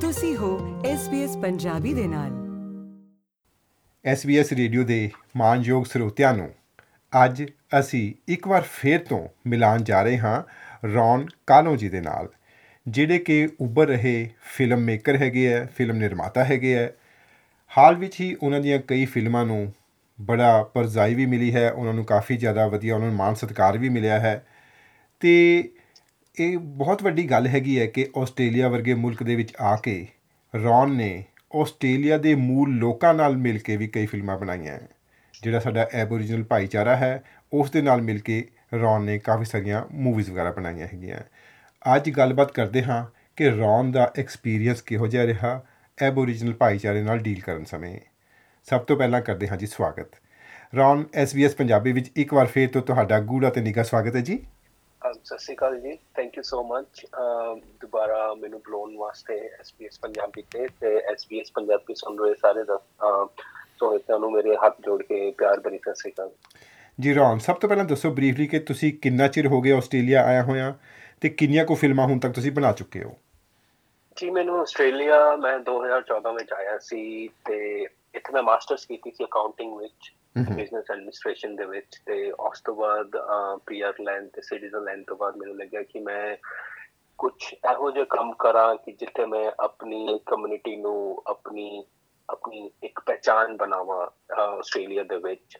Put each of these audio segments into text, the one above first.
ਤੁਸੀਂ ਹੋ SBS ਪੰਜਾਬੀ ਦੇ ਨਾਲ। SBS ਰੇਡੀਓ ਦੇ ਮਾਨਯੋਗ ਸਰੋਤਿਆਂ ਨੂੰ ਅੱਜ ਅਸੀਂ ਇੱਕ ਵਾਰ ਫੇਰ ਤੋਂ ਮਿਲਾਨ ਜਾ ਰਹੇ ਹਾਂ ਰੌਨ ਕਾਲੋ ਜੀ ਦੇ ਨਾਲ, ਜਿਹੜੇ ਕਿ ਉੱਭਰ ਰਹੇ ਫਿਲਮ ਮੇਕਰ ਹੈਗੇ ਹੈ ਫਿਲਮ ਨਿਰਮਾਤਾ ਹੈਗੇ ਹੈ ਹਾਲ ਵਿੱਚ ਹੀ ਉਹਨਾਂ ਦੀਆਂ ਕਈ ਫਿਲਮਾਂ ਨੂੰ ਬੜਾ ਪਰਜਾਈ ਵੀ ਮਿਲੀ ਹੈ, ਉਹਨਾਂ ਨੂੰ ਕਾਫੀ ਜ਼ਿਆਦਾ ਵਧੀਆ ਉਹਨਾਂ ਨੂੰ ਮਾਨ ਸਤਿਕਾਰ ਵੀ ਮਿਲਿਆ ਹੈ। ਤੇ ਇਹ ਬਹੁਤ ਵੱਡੀ ਗੱਲ ਹੈਗੀ ਹੈ ਕਿ ਆਸਟ੍ਰੇਲੀਆ ਵਰਗੇ ਮੁਲਕ ਦੇ ਵਿੱਚ ਆ ਕੇ ਰੌਨ ਨੇ ਆਸਟ੍ਰੇਲੀਆ ਦੇ ਮੂਲ ਲੋਕਾਂ ਨਾਲ ਮਿਲ ਕੇ ਵੀ ਕਈ ਫਿਲਮਾਂ ਬਣਾਈਆਂ ਹੈ। ਜਿਹੜਾ ਸਾਡਾ ਐਬੋਰੀਜਨਲ ਭਾਈਚਾਰਾ ਹੈ, ਉਸ ਦੇ ਨਾਲ ਮਿਲ ਕੇ ਰੌਨ ਨੇ ਕਾਫੀ ਸਾਰੀਆਂ ਮੂਵੀਜ਼ ਵਗੈਰਾ ਬਣਾਈਆਂ ਹੈਗੀਆਂ ਅੱਜ ਗੱਲਬਾਤ ਕਰਦੇ ਹਾਂ ਕਿ ਰੌਨ ਦਾ ਐਕਸਪੀਰੀਅੰਸ ਕਿਹੋ ਜਿਹਾ ਰਿਹਾ, ਐਬੋਰੀਜਨਲ ਭਾਈਚਾਰੇ ਨਾਲ ਡੀਲ ਕਰਨ ਸਮੇਂ। ਸਭ ਤੋਂ ਪਹਿਲਾਂ ਕਰਦੇ ਹਾਂ ਜੀ ਸਵਾਗਤ। ਰੌਨ SBS ਪੰਜਾਬੀ ਵਿੱਚ ਇੱਕ ਵਾਰ ਫੇਰ ਤੋਂ ਤੁਹਾਡਾ ਗੂੜਾ ਤੇ ਨਿੱਘਾ ਸਵਾਗਤ ਹੈ ਜੀ। ਅਮ ਸਤਿ ਸ਼੍ਰੀ ਅਕਾਲ ਜੀ। ਥੈਂਕ ਯੂ ਸੋ ਮਚ ਦੁਬਾਰਾ ਮੈਨੂੰ ਬੁਲਾਉਣ ਵਾਸਤੇ SBS ਪੰਜਾਬੀ ਤੇ ਤੇ SBS ਪੰਜਾਬੀ ਸੁਣ ਰਹੇ ਸਾਰੇ ਦਾ ਸੋਹਿਤਾਂ ਨੂੰ ਮੇਰੇ ਹੱਥ ਜੋੜ ਕੇ ਪਿਆਰ ਭਰੀ ਸਤਿ ਸ਼੍ਰੀ ਅਕਾਲ। ਜੀ ਰੌਨ ਸਭ ਤੋਂ ਪਹਿਲਾਂ ਦੱਸੋ ਬਰੀਫਲੀ ਕਿ ਤੁਸੀਂ ਕਿੰਨਾ ਚਿਰ ਹੋ ਗਿਆ ਆਸਟ੍ਰੇਲੀਆ ਆਇਆ ਹੋਇਆ ਤੇ ਕਿੰਨੀਆਂ ਕੋ ਫਿਲਮਾਂ ਹੁਣ ਤੱਕ ਤੁਸੀਂ ਬਣਾ ਚੁੱਕੇ ਹੋ? ਜੀ ਮੈਨੂੰ ਆਸਟ੍ਰੇਲੀਆ ਮੈਂ 2014 ਵਿੱਚ ਆਇਆ ਸੀ ਤੇ ਇੱਥੇ ਮੈਂ ਮਾਸਟਰਸ ਕੀਤੀ ਸੀ ਅਕਾਊਂਟਿੰਗ ਵਿੱਚ। ਬਿਜ਼ਨਸ ਐਡਮਿਨਿਸਟ੍ਰੇਸ਼ਨ ਦੇ ਵਿੱਚ ਤੇ ਉਸ ਤੋਂ ਬਾਅਦ ਪੀਆਰ ਲੈਂਡ ਤੇ ਸਿਟੀਜ਼ਨ ਲੈਂਡ ਤੋਂ ਬਾਅਦ ਮੈਨੂੰ ਲੱਗਿਆ ਕਿ ਮੈਂ ਕੁਝ ਇਹੋ ਜਿਹਾ ਕੰਮ ਕਰਾਂ ਕਿ ਜਿੱਥੇ ਮੈਂ ਆਪਣੀ ਕਮਿਊਨਿਟੀ ਨੂੰ ਆਪਣੀ ਆਪਣੀ ਇੱਕ ਪਛਾਣ ਬਣਾਵਾਂ ਆਸਟ੍ਰੇਲੀਆ ਦੇ ਵਿੱਚ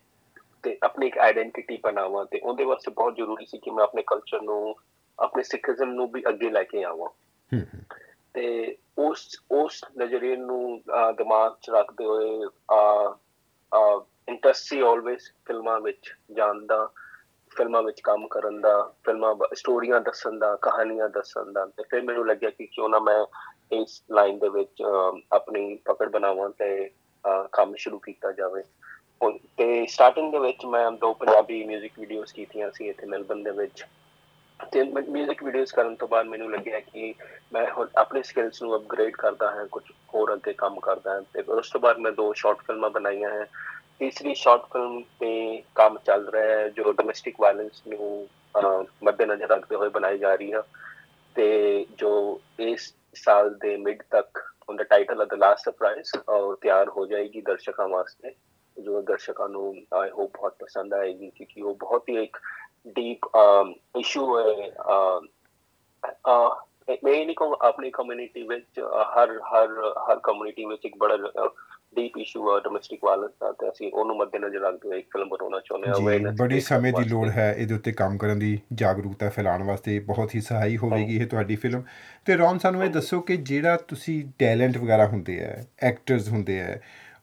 ਤੇ ਆਪਣੀ ਇੱਕ ਆਇਡੈਂਟੀਟੀ ਬਣਾਵਾਂ ਤੇ ਉਹਦੇ ਵਾਸਤੇ ਬਹੁਤ ਜ਼ਰੂਰੀ ਸੀ ਕਿ ਮੈਂ ਆਪਣੇ ਕਲਚਰ ਨੂੰ ਆਪਣੇ ਸਿੱਖੀਜ਼ਮ ਨੂੰ ਵੀ ਅੱਗੇ ਲੈ ਕੇ ਆਵਾਂ। ਤੇ ਉਸ ਉਸ ਨਜ਼ਰੀਏ ਨੂੰ ਦਿਮਾਗ 'ਚ ਰੱਖਦੇ ਹੋਏ ਆ ਇੰਟਰਸਟ ਸੀ ਆਲਵੇਸ ਫਿਲਮਾਂ ਵਿੱਚ ਜਾਣ ਦਾ ਫਿਲਮਾਂ ਵਿੱਚ ਕੰਮ ਕਰਨ ਦਾ ਫਿਲਮਾਂ ਸਟੋਰੀਆਂ ਦੱਸਣ ਦਾ ਕਹਾਣੀਆਂ ਦੱਸਣ ਦਾ ਤੇ ਫਿਰ ਮੈਨੂੰ ਲੱਗਿਆ ਕਿ ਕਿਉਂ ਨਾ ਮੈਂ ਇਸ ਲਾਈਨ ਦੇ ਵਿੱਚ ਆਪਣੀ ਪਕੜ ਬਣਾਵਾਂ ਤੇ ਕੰਮ ਸ਼ੁਰੂ ਕੀਤਾ ਜਾਵੇ ਤੇ ਸਟਾਰਟਿੰਗ ਦੇ ਵਿੱਚ ਮੈਂ ਦੋ ਪੰਜਾਬੀ 뮤직 ਵੀਡੀਓਜ਼ ਕੀਤੀਆਂ ਸੀ ਇੱਥੇ ਮੈਲਬਨ ਦੇ ਵਿੱਚ ਤੇ 뮤직 ਵੀਡੀਓਜ਼ ਕਰਨ ਤੋਂ ਬਾਅਦ ਮੈਨੂੰ ਲੱਗਿਆ ਕਿ ਮੈਂ ਹੁਣ ਆਪਣੇ ਸਕਿੱਲਸ ਨੂੰ ਅਪਗ੍ਰੇਡ ਕਰਦਾ ਹਾਂ ਕੁਝ ਹੋਰ ਅੱਗੇ ਕੰਮ ਕਰਦਾ ਹਾਂ ਤੇ ਉਸ ਤੋਂ ਬਾਅਦ ਮੈਂ ਦੋ ਸ਼ਾਰਟ ਫਿਲਮਾਂ ਬਣਾਈਆਂ ਹੈ ਤੀਸਰੀ ਸ਼ਾਰਟ ਫਿਲਮ ਤੇ ਕੰਮ ਚੱਲ ਰਿਹਾ ਹੈ, ਜੋ ਡੋਮੈਸਟਿਕ ਵਾਇਲੈਂਸ ਨੂੰ ਮੱਦੇਨਜ਼ਰ ਰੱਖਦੇ ਹੋਏ ਬਣਾਈ ਜਾ ਰਹੀ ਹੈ ਤੇ ਜੋ ਇਸ ਸਾਲ ਦੇ ਮਿਡ ਤੱਕ ਉਹਦਾ ਟਾਈਟਲ ਹੈ ਦ ਲਾਸਟ ਸਰਪ੍ਰਾਈਜ਼ ਉਹ ਤਿਆਰ ਹੋ ਜਾਏਗੀ ਦਰਸ਼ਕਾਂ ਵਾਸਤੇ। ਜੋ ਦਰਸ਼ਕਾਂ ਨੂੰ ਆਈ ਹੋਪ ਬਹੁਤ ਪਸੰਦ ਆਏਗੀ, ਕਿਉਂਕਿ ਉਹ ਬਹੁਤ ਹੀ ਇੱਕ ਡੀਪ ਇਸ਼ੂ ਹੈ ਮੈਂ ਨਹੀਂ ਕਹੂੰ ਆਪਣੀ ਕਮਿਊਨਿਟੀ ਵਿੱਚ ਹਰ ਹਰ ਹਰ ਕਮਿਊਨਿਟੀ ਵਿੱਚ ਇੱਕ ਬੜਾ ਡੀਪ ਇਸ਼ੂ ਹੈ ਡੋਮੈਸਟਿਕ ਵਾਇਲੈਂਸ ਦਾ ਤੇ ਅਸੀਂ ਉਹਨੂੰ ਮੱਦੇਨਜ਼ਰ ਰੱਖਦੇ ਹੋਏ ਇੱਕ ਫਿਲਮ ਬਣਾਉਣਾ ਚਾਹੁੰਦੇ ਹਾਂ ਜੀ ਬੜੀ ਸਮੇਂ ਦੀ ਲੋੜ ਹੈ ਇਹਦੇ ਉੱਤੇ ਕੰਮ ਕਰਨ ਦੀ ਜਾਗਰੂਕਤਾ ਫੈਲਾਉਣ ਵਾਸਤੇ ਬਹੁਤ ਹੀ ਸਹਾਈ ਹੋਵੇਗੀ ਇਹ ਤੁਹਾਡੀ ਫਿਲਮ ਤੇ ਰੌਨ ਸਾਨੂੰ ਇਹ ਦੱਸੋ ਕਿ ਜਿਹੜਾ ਤੁਸੀਂ ਟੈਲੈਂਟ ਵਗੈਰਾ ਹੁੰਦੇ ਆ ਐਕਟਰਸ ਹੁੰਦੇ ਆ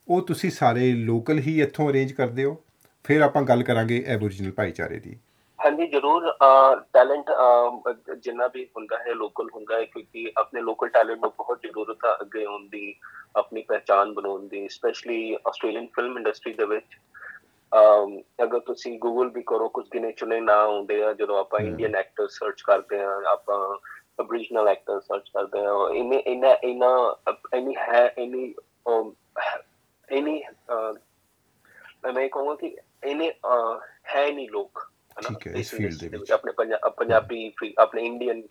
ਉਹ ਤੁਸੀਂ ਸਾਰੇ ਲੋਕਲ ਹੀ ਇੱਥੋਂ ਅਰੇਂਜ ਕਰਦੇ ਹੋ? ਫਿਰ ਆਪਾਂ ਗੱਲ ਕਰਾਂਗੇ ਐਬੋਰੀਜਨਲ ਭਾਈਚਾਰੇ ਦੀ। ਹਾਂਜੀ ਜ਼ਰੂਰ ਟੈਲੈਂਟ ਜਿੰਨਾ ਵੀ ਹੁੰਦਾ ਹੈ ਲੋਕਲ ਹੁੰਦਾ ਹੈ ਕਿਉਂਕਿ ਆਪਣੇ ਲੋਕਲ ਟੈਲੈਂਟ ਨੂੰ ਬਹੁਤ ਜ਼ਰੂਰਤ ਹੈ ਅੱਗੇ ਆਉਣ ਦੀ। ਆਪਣੀ ਪਛਾਣ ਬਣਾਉਣ ਦੀ ਸਪੈਸ਼ਲੀ ਆਸਟ੍ਰੇਲੀਅਨ ਫਿਲਮ ਇੰਡਸਟਰੀ ਦੇ ਵਿੱਚ। ਅਗਰ ਤੁਸੀਂ ਗੂਗਲ ਵੀ ਕਰੋ ਕੁਝ ਗਿਨੇ ਚੁਣੇ ਨਾ ਹੁੰਦੇ ਆ ਜਦੋਂ ਆਪਾਂ ਇੰਡੀਅਨ ਐਕਟਰ ਸਰਚ ਕਰਦੇ ਆ ਆਪਾਂ ਅਬਰੀਜਨਲ ਐਕਟਰ ਸਰਚ ਕਰਦੇ ਆ ਇਹਨੇ ਇਹਨਾਂ ਇਹਨਾਂ ਇਨੀ ਹੈ ਇਨੀ ਇਨੀ ਮੈਂ ਕਹੂੰਗਾ ਕਿ ਇਹਨੇ ਹੈ ਨਹੀਂ ਲੋਕ ਠੀਕ ਹੈ ਇਸ ਫੀਲਡ ਦੇ ਵਿੱਚ ਆਪਣੇ ਪੰਜਾਬੀ ਆਪਣੇ ਇੰਡੀਅਨ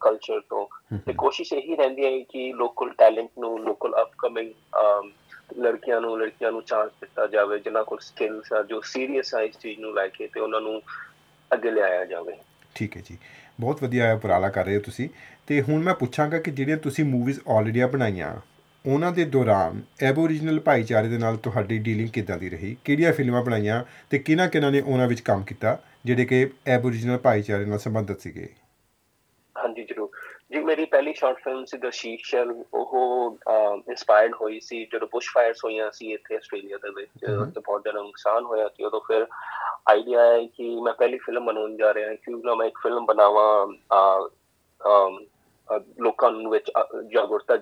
ਕਲਚਰ ਤੋਂ। ਤੇ ਕੋਸ਼ਿਸ਼ ਇਹੀ ਰਹਿੰਦੀ ਹੈ ਕਿ ਲੋਕਲ ਟੈਲੈਂਟ ਨੂੰ ਲੋਕਲ ਅਪਕਮਿੰਗ ਲੜਕੀਆਂ ਨੂੰ ਲੜਕੀਆਂ ਨੂੰ ਚਾਂਸ ਦਿੱਤਾ ਜਾਵੇ ਜਿਨ੍ਹਾਂ ਕੋਲ ਸਕਿੱਲਸ ਆ ਜੋ ਸੀਰੀਅਸ ਆ ਇਸ ਚੀਜ਼ ਨੂੰ ਲੈ ਕੇ ਤੇ ਉਹਨਾਂ ਨੂੰ ਅੱਗੇ ਲਿਆਇਆ ਜਾਵੇ। ਠੀਕ ਹੈ ਜੀ। ਬਹੁਤ ਵਧੀਆ ਉਪਰਾਲਾ ਕਰ ਰਹੇ ਹੋ ਤੁਸੀਂ। ਤੇ ਹੁਣ ਮੈਂ ਪੁੱਛਾਂਗਾ ਕਿ ਜਿਹੜੀਆਂ ਤੁਸੀਂ ਮੂਵੀਜ਼ ਆਲਰੇਡੀ ਬਣਾਈਆਂ ਉਹਨਾਂ ਦੇ ਦੌਰਾਨ ਐਬੋਰੀਜਨਲ ਭਾਈਚਾਰੇ ਦੇ ਨਾਲ ਤੁਹਾਡੀ ਡੀਲਿੰਗ ਕਿੱਦਾਂ ਦੀ ਰਹੀ? ਕਿਹੜੀਆਂ ਫਿਲਮਾਂ ਬਣਾਈਆਂ ਤੇ ਕਿਹਨਾਂ ਕਿਹਨਾਂ ਨੇ ਉਹਨਾਂ ਵਿੱਚ ਕੰਮ ਕੀਤਾ ਜਿਹੜੇ ਕਿ ਐਬੋਰੀਜਨਲ ਭਾਈਚਾਰੇ ਨਾਲ ਸੰਬੰਧਿਤ ਸੀਗੇ? ਜੀ ਮੇਰੀ ਪਹਿਲੀ ਸ਼ਾਰਟ ਫਿਲਮ ਸੀ ਦ ਸ਼ੀਸ਼ਲ ਉਹ ਇਨਸਪਾਇਰਡ ਹੋਈ ਸੀ ਜਦੋਂ ਬੁਸ਼ ਫਾਇਰਸ ਹੋਈਆਂ ਸੀ ਇੱਥੇ ਆਸਟ੍ਰੇਲੀਆ ਦੇ ਵਿੱਚ ਤੇ ਬਹੁਤ ਜ਼ਿਆਦਾ ਨੁਕਸਾਨ ਹੋਇਆ ਸੀ ਉਦੋਂ ਫਿਰ ਆਈਡੀਆ ਹੈ ਕਿ ਮੈਂ ਪਹਿਲੀ ਫਿਲਮ ਬਣਾਉਣ ਜਾ ਰਿਹਾ ਹਾਂ ਕਿਉਂਕਿ ਨਾ ਮੈਂ ਇੱਕ ਫਿਲਮ ਬਣਾਵਾਂ ਲੋਕਾਂ ਨੂੰ ਵਿੱਚ ਜਾਗਰੂਕਤਾ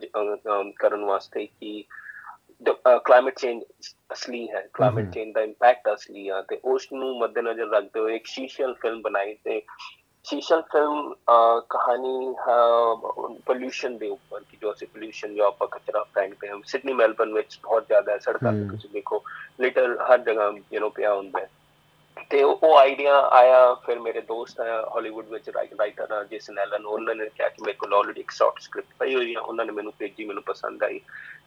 ਕਰਨ ਵਾਸਤੇ ਕਿ ਕਲਾਈਮੇਟ ਚੇਂਜ ਅਸਲੀ ਹੈ ਕਲਾਈਮੇਟ ਚੇਂਜ ਦਾ ਇੰਪੈਕਟ ਅਸਲੀ ਆ ਤੇ ਉਸ ਨੂੰ ਮੱਦੇਨਜ਼ਰ ਰੱਖਦੇ ਹੋਏ ਇੱਕ ਸ਼ੀਸ਼ਲ ਫਿਲਮ ਬਣਾਈ ਤੇ ਸ਼ੀਸ਼ਲ ਫਿਲਮ ਕਹਾਣੀ ਪੋਲੂਸ਼ਨ ਦੇ ਉੱਪਰ ਕਿ ਜੋ ਅਸੀਂ ਪੋਲੂਸ਼ਨ ਜੋ ਆਪਾਂ ਕਚਰਾ ਫੈਂਕਦੇ ਹਾਂ ਸਿਡਨੀ ਮੈਲਬਨ ਵਿੱਚ ਬਹੁਤ ਜ਼ਿਆਦਾ ਹੈ ਸੜਕਾਂ ਤੇ ਤੁਸੀਂ ਦੇਖੋ ਲਿਟਰ ਹਰ ਜਗ੍ਹਾ ਯੂ نو ਪਿਆ ਹੁੰਦਾ ਹੈ ਤੇ ਉਹ ਆਈਡੀਆ ਆਇਆ ਫਿਰ ਮੇਰੇ ਦੋਸਤ ਆ ਹਾਲੀਵੁੱਡ ਵਿੱਚ ਰਾਈਟਰ ਆ ਜੇਸਨ ਐਲਨ ਉਹਨਾਂ ਨੇ ਕਿਹਾ ਕਿ ਮੇਰੇ ਕੋਲ ਆਲਰੇਡੀ ਇੱਕ ਸ਼ਾਰਟ ਸਕ੍ਰਿਪਟ ਪਈ ਹੋਈ ਆ ਉਹਨਾਂ ਨੇ ਮੈਨੂੰ ਭੇਜੀ ਮੈਨੂੰ ਪਸੰਦ ਆਈ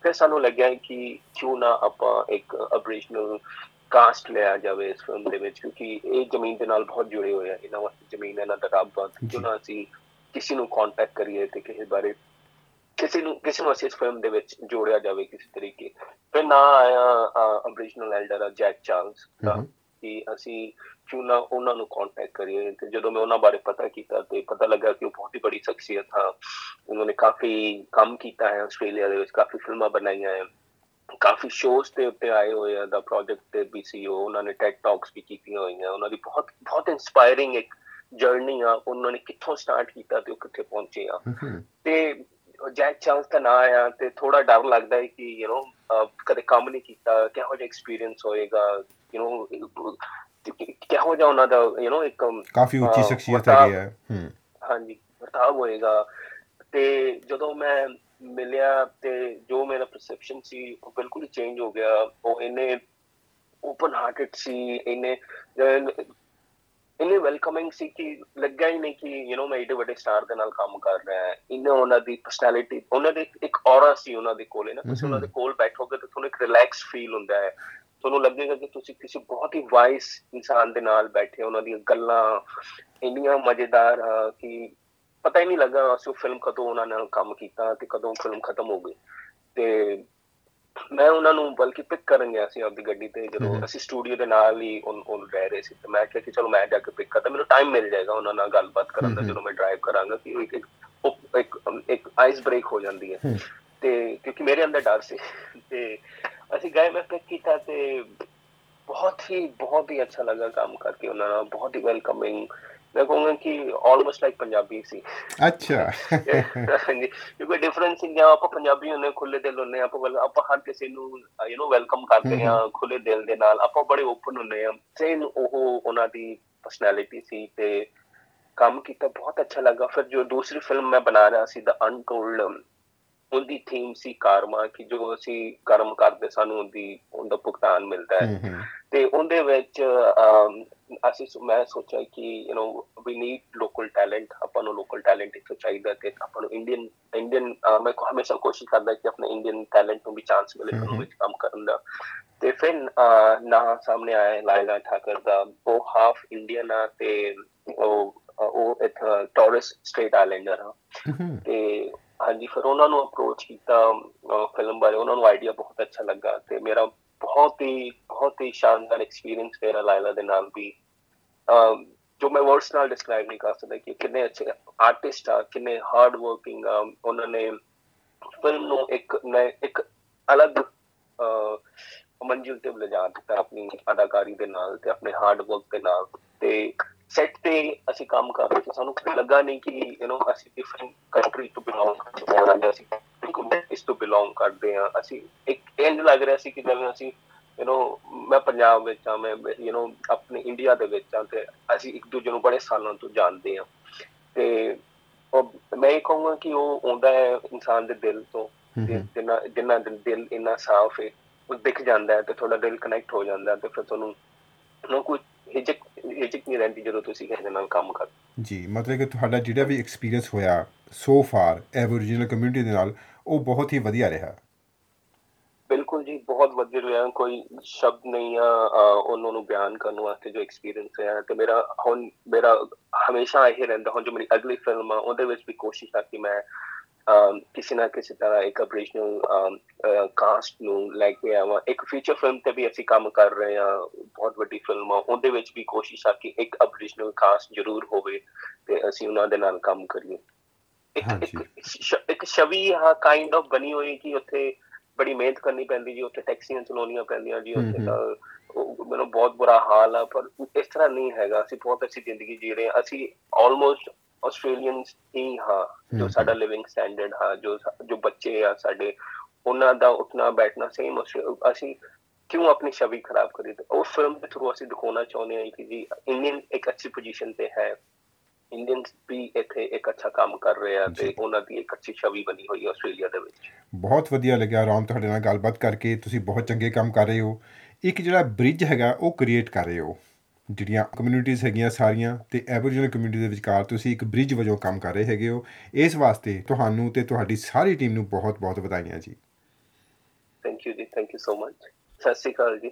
ਫਿਰ ਸਾਨੂੰ ਲੱਗਿਆ ਕਿ ਕਿਉਂ ਨਾ ਆਪਾਂ ਇੱਕ ਅਬਰੀਜਨਲ ਕਾਸਟ ਲਿਆ ਜਾਵੇ ਇਸ ਫਿਲਮ ਦੇ ਵਿੱਚ ਕਿਉਂਕਿ ਇਹ ਜ਼ਮੀਨ ਦੇ ਨਾਲ ਬਹੁਤ ਜੁੜੇ ਹੋਏ ਆ ਇਹਨਾਂ ਵਾਸਤੇ ਜ਼ਮੀਨ ਇਹਨਾਂ ਦਾ ਰੱਬ ਆ ਕਿਉਂ ਨਾ ਅਸੀਂ ਕਿਸੇ ਨੂੰ ਕੰਟੈਕਟ ਕਰੀਏ ਤੇ ਕਿਸੇ ਬਾਰੇ ਕਿਸੇ ਨੂੰ ਕਿਸੇ ਨੂੰ ਅਸੀਂ ਇਸ ਫਿਲਮ ਦੇ ਵਿੱਚ ਜੋੜਿਆ ਜਾਵੇ ਕਿਸੇ ਤਰੀਕੇ। ਫਿਰ ਨਾ ਆਇਆ ਅਬਰੀਜਨਲ ਐਲਡਰ ਜੈਕ ਚਾਰਲਸ ਦਾ ਕਿ ਅਸੀਂ ਕਿਉਂ ਨਾ ਉਹਨਾਂ ਨੂੰ ਕੰਟੈਕਟ ਕਰੀਏ। ਤੇ ਜਦੋਂ ਮੈਂ ਉਹਨਾਂ ਬਾਰੇ ਪਤਾ ਕੀਤਾ ਤੇ ਪਤਾ ਲੱਗਾ ਕਿ ਉਹ ਬਹੁਤ ਹੀ ਬੜੀ ਸ਼ਖਸੀਅਤ ਆ। ਉਹਨਾਂ ਨੇ ਕਾਫੀ ਕੰਮ ਕੀਤਾ ਹੈ ਆਸਟ੍ਰੇਲੀਆ ਦੇ ਵਿੱਚ ਕਾਫੀ ਫਿਲਮਾਂ ਬਣਾਈਆਂ ਹੈ। ਕਾਫੀ ਸ਼ੋਜ਼ ਤੇ ਉੱਤੇ ਆਏ ਹੋਏ ਆ ਦਾ ਪ੍ਰੋਜੈਕਟ ਤੇ ਬੀਸੀਓ ਉਹਨਾਂ ਨੇ ਟੈਕ ਟਾਕਸ ਵੀ ਕੀਤੀਆਂ ਹੋਈਆਂ ਉਹਨਾਂ ਦੀ ਬਹੁਤ ਬਹੁਤ ਇਨਸਪਾਇਰਿੰਗ ਇੱਕ ਜਰਨੀ ਆ ਉਹਨਾਂ ਨੇ ਕਿੱਥੋਂ ਸਟਾਰਟ ਕੀਤਾ ਤੇ ਉਹ ਕਿੱਥੇ ਪਹੁੰਚੇ ਆ ਤੇ ਜੈਕ ਚਾਂਸ ਦਾ ਨਾਂ ਆ ਤੇ ਥੋੜਾ ਡਰ ਲੱਗਦਾ ਹੈ ਕਿ ਯੂ نو ਕਦੇ ਕੰਮ ਨਹੀਂ ਕੀਤਾ ਕਿਹੋ ਜਿਹਾ ਐਕਸਪੀਰੀਅੰਸ ਹੋਏਗਾ ਯੂ نو ਕਿਹੋ ਜਿਹਾ ਉਹਨਾਂ ਦਾ ਯੂ نو ਇੱਕ ਕਾਫੀ ਉੱਚੀ ਸ਼ਖਸੀਅਤ ਹੈਗੀ ਹੈ ਹਾਂਜੀ ਵਰਤਾਵ ਹੋਏਗਾ ਤੇ ਜਦੋਂ ਮੈਂ ਮਿਲਿਆ ਤੇ ਜੋ ਮੇਰਾ ਪਰਸੈਪਸ਼ਨ ਸੀ ਉਹ ਬਿਲਕੁਲ ਚੇਂਜ ਹੋ ਗਿਆ। ਉਹ ਇਹਨੇ ਓਪਨ ਹਾਰਟਡ ਸੀ ਇਹਨੇ ਇੰਨੇ ਵੈਲਕਮਿੰਗ ਸੀ ਕਿ ਲੱਗਾ ਹੀ ਨਹੀਂ ਕਿ ਯੂ نو ਮੈਂ ਇਹਦੇ ਵੱਡੇ ਸਟਾਰ ਦੇ ਨਾਲ ਕੰਮ ਕਰ ਰਿਹਾ ਹਾਂ। ਇਹਨਾਂ ਉਹਨਾਂ ਦੀ ਪਰਸਨੈਲਿਟੀ ਉਹਨਾਂ ਦੇ ਇੱਕ ਔਰਾ ਸੀ ਉਹਨਾਂ ਦੇ ਕੋਲੇ ਨਾ। ਤੁਸੀਂ ਉਹਨਾਂ ਦੇ ਕੋਲ ਬੈਠੋਗੇ ਤਾਂ ਤੁਹਾਨੂੰ ਇੱਕ ਰਿਲੈਕਸ ਫੀਲ ਹੁੰਦਾ ਹੈ। ਤੁਹਾਨੂੰ ਲੱਗੇਗਾ ਕਿ ਤੁਸੀਂ ਕਿਸੇ ਬਹੁਤ ਹੀ ਵਾਈਸ ਇਨਸਾਨ ਦੇ ਨਾਲ ਬੈਠੇ ਉਹਨਾਂ ਦੀਆਂ ਗੱਲਾਂ ਇੰਨੀਆਂ ਮਜ਼ੇਦਾਰ ਕਿ ਪਤਾ ਹੀ ਨਹੀਂ ਲੱਗਾ ਅਸੀਂ ਫਿਲਮ ਕਦੋਂ ਉਹਨਾਂ ਨਾਲ ਕੰਮ ਕੀਤਾ ਤੇ ਕਦੋਂ ਫਿਲਮ ਖਤਮ ਹੋ ਗਈ। ਤੇ ਮੈਂ ਉਹਨਾਂ ਨੂੰ ਬਲਕਿ ਪਿਕ ਕਰਨ ਗਿਆ ਸੀ ਆਪਦੀ ਗੱਡੀ ਤੇ ਜਦੋਂ ਅਸੀਂ ਸਟੂਡੀਓ ਦੇ ਨਾਲ ਹੀ ਉਹ ਰਹਿ ਰਹੇ ਸੀ। ਤੇ ਮੈਂ ਕਿਹਾ ਕਿ ਚਲੋ ਮੈਂ ਜਾ ਕੇ ਪਿਕ ਕਰਦਾ ਮੈਨੂੰ ਟਾਈਮ ਮਿਲ ਜਾਏਗਾ ਉਹਨਾਂ ਨਾਲ ਗੱਲਬਾਤ ਕਰਨ ਦਾ ਜਦੋਂ ਮੈਂ ਡਰਾਈਵ ਕਰਾਂਗਾ ਕਿ ਇੱਕ ਇੱਕ ਇੱਕ ਆਈਸ ਬ੍ਰੇਕ ਹੋ ਜਾਂਦੀ ਹੈ। ਤੇ ਕਿਉਂਕਿ ਮੇਰੇ ਅੰਦਰ ਡਰ ਸੀ। ਤੇ ਅਸੀਂ ਗਏ ਮੈਂ ਪਿਕ ਕੀਤਾ ਤੇ ਬਹੁਤ ਹੀ ਬਹੁਤ ਹੀ ਅੱਛਾ ਲੱਗਾ ਕੰਮ ਕਰਕੇ ਉਹਨਾਂ ਨਾਲ ਬਹੁਤ ਹੀ ਵੈਲਕਮਿੰਗ ਮੈਂ ਕਹੂੰਗਾ ਕਿ ਆਲਮੋਸਟ ਲਾਈਕ ਪੰਜਾਬੀ ਸੀ। ਅੱਛਾ। ਕੋਈ ਡਿਫਰੈਂਸ ਨਹੀਂ ਆਪਾਂ ਪੰਜਾਬੀ ਹੁੰਨੇ ਖੁੱਲੇ ਦਿਲ ਹੁੰਨੇ ਆਪਾਂ ਆਪਾਂ ਹਰ ਕਿਸੇ ਨੂੰ ਯੂ نو ਵੈਲਕਮ ਕਰਦੇ ਆ ਖੁੱਲੇ ਦਿਲ ਦੇ ਨਾਲ। ਆਪਾਂ ਬੜੇ ਓਪਨ ਹੁੰਨੇ ਆ ਸੇਮ ਉਹ ਉਹਨਾਂ ਦੀ ਪਰਸਨੈਲਿਟੀ ਸੀ ਤੇ ਕੰਮ ਕੀਤਾ ਬਹੁਤ ਅੱਛਾ ਲੱਗਾ। ਫਿਰ ਜੋ ਦੂਸਰੀ ਫਿਲਮ ਮੈਂ ਬਣਾ ਰਿਹਾ ਸੀ ਦਾ ਅਨਟੋਲਡ ਉਹਦੀ ਥੀਮ ਸੀ ਕਾਰਮਾ ਕਿ ਜੋ ਅਸੀਂ ਕਰਮ ਕਰਦੇ ਸਾਨੂੰ ਉਹਦੀ ਉਹਦਾ ਭੁਗਤਾਨ ਮਿਲਦਾ ਹੈ। ਤੇ ਉਹਦੇ ਵਿੱਚ ਅਸੀਂ ਮੈਂ ਸੋਚਿਆ ਕਿ you know we need local talent ਆਪਾਂ ਨੂੰ ਲੋਕਲ ਟੈਲੈਂਟ ਇੱਕ ਚਾਹੀਦਾ ਤੇ ਆਪਾਂ ਨੂੰ ਇੰਡੀਅਨ ਇੰਡੀਅਨ ਮੈਂ ਹਮੇਸ਼ਾ ਕੋਸ਼ਿਸ਼ ਕਰਦਾ ਕਿ ਆਪਣੇ ਇੰਡੀਅਨ ਟੈਲੈਂਟ ਨੂੰ ਵੀ ਚਾਂਸ ਮਿਲੇ ਫਿਲਮ ਵਿੱਚ ਕੰਮ ਕਰਨ ਦਾ। ਤੇ ਫਿਰ ਨਾ ਸਾਹਮਣੇ ਆਇਆ ਲਾਇਲਾ ਠਾਕਰ ਦਾ ਉਹ ਹਾਫ ਇੰਡੀਅਨ ਆ ਤੇ ਉਹ ਉਹ ਇੱਕ ਟੌਰਸ ਸਟੇਟ ਆਈਲੈਂਡਰ ਆ। ਤੇ ਹਾਂਜੀ ਫਿਰ ਉਹਨਾਂ ਨੂੰ ਅਪਰੋਚ ਕੀਤਾ ਫਿਲਮ ਬਾਰੇ। ਉਹਨਾਂ ਨੂੰ ਆਈਡੀਆ ਬਹੁਤ ਅੱਛਾ ਲੱਗਾ ਤੇ ਮੇਰਾ ਬਹੁਤ ਹੀ ਬਹੁਤ ਹੀ ਸ਼ਾਨਦਾਰ ਐਕਸਪੀਰੀਅੰਸ ਰਿਹਾ ਲਾਇਲਾ ਦੇ ਨਾਲ ਵੀ। ਜੋ ਮੈਂ ਵਰਡਸ ਨਾਲ ਡਿਸਕ੍ਰਾਈਬ ਨਹੀਂ ਕਰ ਸਕਦਾ ਕਿ ਕਿੰਨੇ ਅੱਛੇ ਆਰਟਿਸਟ ਆ, ਕਿੰਨੇ ਹਾਰਡ ਵਰਕਿੰਗ ਆ, ਉਹਨਾਂ ਨੇ ਫਿਲਮ ਨੂੰ ਇੱਕ ਇੱਕ ਅਲੱਗ ਮੰਜ਼ਿਲ ਤੇ ਲਿਜਾ ਦਿੱਤਾ ਆਪਣੀ ਅਦਾਕਾਰੀ ਦੇ ਨਾਲ ਤੇ ਆਪਣੇ ਹਾਰਡ ਵਰਕ ਦੇ ਨਾਲ ਤੇ ਸੈੱਟ ਤੇ ਅਸੀਂ ਕੰਮ ਕਰ ਰਹੇ ਸੀ। ਸਾਨੂੰ ਲੱਗਾ ਨਹੀਂ ਕਿ ਯੂ نو ਅਸੀਂ ਡਿਫਰੈਂਟ ਕੰਟਰੀ ਤੋਂ ਬਿਲੋਂਗ ਕਰਦੇ ਹਾਂ, ਅਸੀਂ ਇਸ ਤੋਂ ਬਿਲੋਂਗ ਕਰਦੇ ਹਾਂ। ਅਸੀਂ ਇੱਕ ਇੰਜ ਲੱਗ ਰਿਹਾ ਸੀ ਕਿ ਜਿਵੇਂ ਅਸੀਂ ਯੂ نو ਮੈਂ ਪੰਜਾਬ ਵਿੱਚ ਆ ਮੈਂ ਯੂ نو ਆਪਣੇ ਇੰਡੀਆ ਦੇ ਵਿੱਚ ਆ ਤੇ ਅਸੀਂ ਇੱਕ ਦੂਜੇ ਨੂੰ ਬੜੇ ਸਾਲਾਂ ਤੋਂ ਜਾਣਦੇ ਆ ਤੇ ਉਹ ਮੈਂ ਇਹ ਕਹੂੰਗਾ ਕਿ ਉਹ ਆਉਂਦਾ ਹੈ ਇਨਸਾਨ ਦੇ ਦਿਲ ਤੋਂ ਜਿੰਨਾ ਜਿੰਨਾ ਦਿਲ ਇੰਨਾ ਸਾਫ਼ ਹੈ ਉਹ ਦਿਖ ਜਾਂਦਾ ਹੈ ਤੇ ਤੁਹਾਡਾ ਦਿਲ ਕਨੈਕਟ ਹੋ ਜਾਂਦਾ ਤੇ ਫਿਰ ਤੁਹਾਨੂੰ ਨੋ ਕੋਈ ਹਿਜਕ ਹਿਜਕ ਨਹੀਂ ਰਹਿੰਦੀ ਜਦੋਂ ਤੁਸੀਂ ਕਿਸੇ ਨਾਲ ਕੰਮ ਕਰਦੇ ਜੀ ਮਤਲਬ ਕਿ ਤੁਹਾਡਾ ਜਿਹੜਾ ਵੀ ਐਕਸਪੀਰੀਅੰਸ ਹੋਇਆ ਸੋ ਫਾਰ ਐਬੋਰੀਜਨਲ ਕਮਿਊਨਿਟੀ ਦੇ ਨਾਲ ਉਹ ਬਹੁਤ ਹੀ ਵਧੀਆ ਰਿਹਾ ਬਿਲਕੁਲ ਜੀ ਬਹੁਤ ਵਧੀਆ ਰਿਹਾ ਕੋਈ ਸ਼ਬਦ ਨਹੀਂ ਆ ਉਹਨਾਂ ਨੂੰ ਬਿਆਨ ਕਰਨ ਵਾਸਤੇ ਜੋ ਐਕਸਪੀਰੀਅੰਸ ਹੈ ਤੇ ਮੇਰਾ ਹੁਣ ਮੇਰਾ ਹਮੇਸ਼ਾ ਇਹ ਰਹਿੰਦਾ ਹੁਣ ਜੋ ਮੇਰੀ ਅਗਲੀ ਫਿਲਮ ਆ ਉਹਦੇ ਵਿੱਚ ਵੀ ਕੋਸ਼ਿਸ਼ ਆ ਕਿ ਮੈਂ ਕਿਸੇ ਨਾ ਕਿਸੇ ਤਰ੍ਹਾਂ ਇੱਕ ਅਬਰੀਜਨਲ ਕਾਸਟ ਨੂੰ ਲੈ ਕੇ ਆਵਾਂ। ਇੱਕ ਫੀਚਰ ਫਿਲਮ ਤੇ ਵੀ ਅਸੀਂ ਕੰਮ ਕਰ ਰਹੇ ਹਾਂ ਬਹੁਤ ਵੱਡੀ ਫਿਲਮ ਆ ਉਹਦੇ ਵਿੱਚ ਵੀ ਕੋਸ਼ਿਸ਼ ਆ ਕਿ ਇੱਕ ਅਬਰੀਜਨਲ ਕਾਸਟ ਜ਼ਰੂਰ ਹੋਵੇ ਤੇ ਅਸੀਂ ਉਹਨਾਂ ਦੇ ਨਾਲ ਕੰਮ ਕਰੀਏ। ਇੱਕ ਇੱਕ ਛਵੀ ਆ ਕਾਈਂਡ ਆਫ ਬਣੀ ਹੋਈ ਕਿ ਉੱਥੇ ਬੜੀ ਮਿਹਨਤ ਕਰਨੀ ਪੈਂਦੀ ਜੀ ਉੱਥੇ ਟੈਕਸੀਆਂ ਚਲਾਉਣੀਆਂ ਪੈਂਦੀਆਂ ਜੀ ਉੱਥੇ ਤਾਂ ਮੈਨੂੰ ਬਹੁਤ ਬੁਰਾ ਹਾਲ ਆ ਪਰ ਇਸ ਤਰ੍ਹਾਂ ਨਹੀਂ ਹੈਗਾ ਅਸੀਂ ਬਹੁਤ ਅੱਛੀ ਜ਼ਿੰਦਗੀ ਜੀ ਰਹੇ ਹਾਂ। ਅਸੀਂ ਆਲਮੋਸਟ ਆਸਟ੍ਰੇਲੀਅਨਸ ਹੀ ਹਾਂ ਜੋ ਸਾਡਾ ਲਿਵਿੰਗ ਸਟੈਂਡਰਡ ਹਾਂ ਜੋ ਜੋ ਬੱਚੇ ਆ ਸਾਡੇ ਉਹਨਾਂ ਦਾ ਉੱਠਣਾ ਬੈਠਣਾ ਸੇਮ ਅਸੀਂ ਕਿਉਂ ਆਪਣੀ ਛਵੀ ਖਰਾਬ ਕਰੀ ਤੇ ਉਸ ਫਿਲਮ ਦੇ ਥਰੂ ਅਸੀਂ ਦਿਖਾਉਣਾ ਚਾਹੁੰਦੇ ਹਾਂ ਕਿ ਜੀ ਇੰਡੀਅਨ ਇੱਕ ਅੱਛੀ ਪੋਜੀਸ਼ਨ ਤੇ ਹੈ। ਇੰਡੀਅਨਸ ਵੀ ਇੱਥੇ ਇੱਕ ਅੱਛਾ ਕੰਮ ਕਰ ਰਹੇ ਆ ਤੇ ਉਹਨਾਂ ਦੀ ਇੱਕ ਅੱਛੀ ਛਵੀ ਬਣੀ ਹੋਈ ਹੈ ਆਸਟ੍ਰੇਲੀਆ ਦੇ ਵਿੱਚ। ਬਹੁਤ ਵਧੀਆ ਲੱਗਿਆ ਰਾਮ ਤੁਹਾਡੇ ਨਾਲ ਗੱਲਬਾਤ ਕਰਕੇ ਤੁਸੀਂ ਬਹੁਤ ਚੰਗੇ ਕੰਮ ਕਰ ਰਹੇ ਹੋ। ਇੱਕ ਜਿਹੜਾ ਬ੍ਰਿਜ ਹੈਗਾ ਉਹ ਕ੍ਰੀਏਟ ਕਰ ਰਹੇ ਹੋ। ਜਿਹੜੀਆਂ ਕਮਿਊਨਿਟੀਆਂ ਹੈਗੀਆਂ ਸਾਰੀਆਂ ਤੇ ਐਬੋਰੀਜਨਲ ਕਮਿਊਨਿਟੀ ਦੇ ਵਿਚਕਾਰ ਤੁਸੀਂ ਇੱਕ ਬ੍ਰਿਜ ਵਜੋਂ ਕੰਮ ਕਰ ਰਹੇ ਹੈਗੇ ਹੋ। ਇਸ ਵਾਸਤੇ ਤੁਹਾਨੂੰ ਤੇ ਤੁਹਾਡੀ ਸਾਰੀ ਟੀਮ ਨੂੰ ਬਹੁਤ-ਬਹੁਤ ਵਧਾਈਆਂ ਜੀ। ਥੈਂਕ ਯੂ ਜੀ ਥੈਂਕ ਯੂ ਸੋ ਮਚ ਸਤਿ ਸ਼੍ਰੀ ਅਕਾਲ ਜੀ।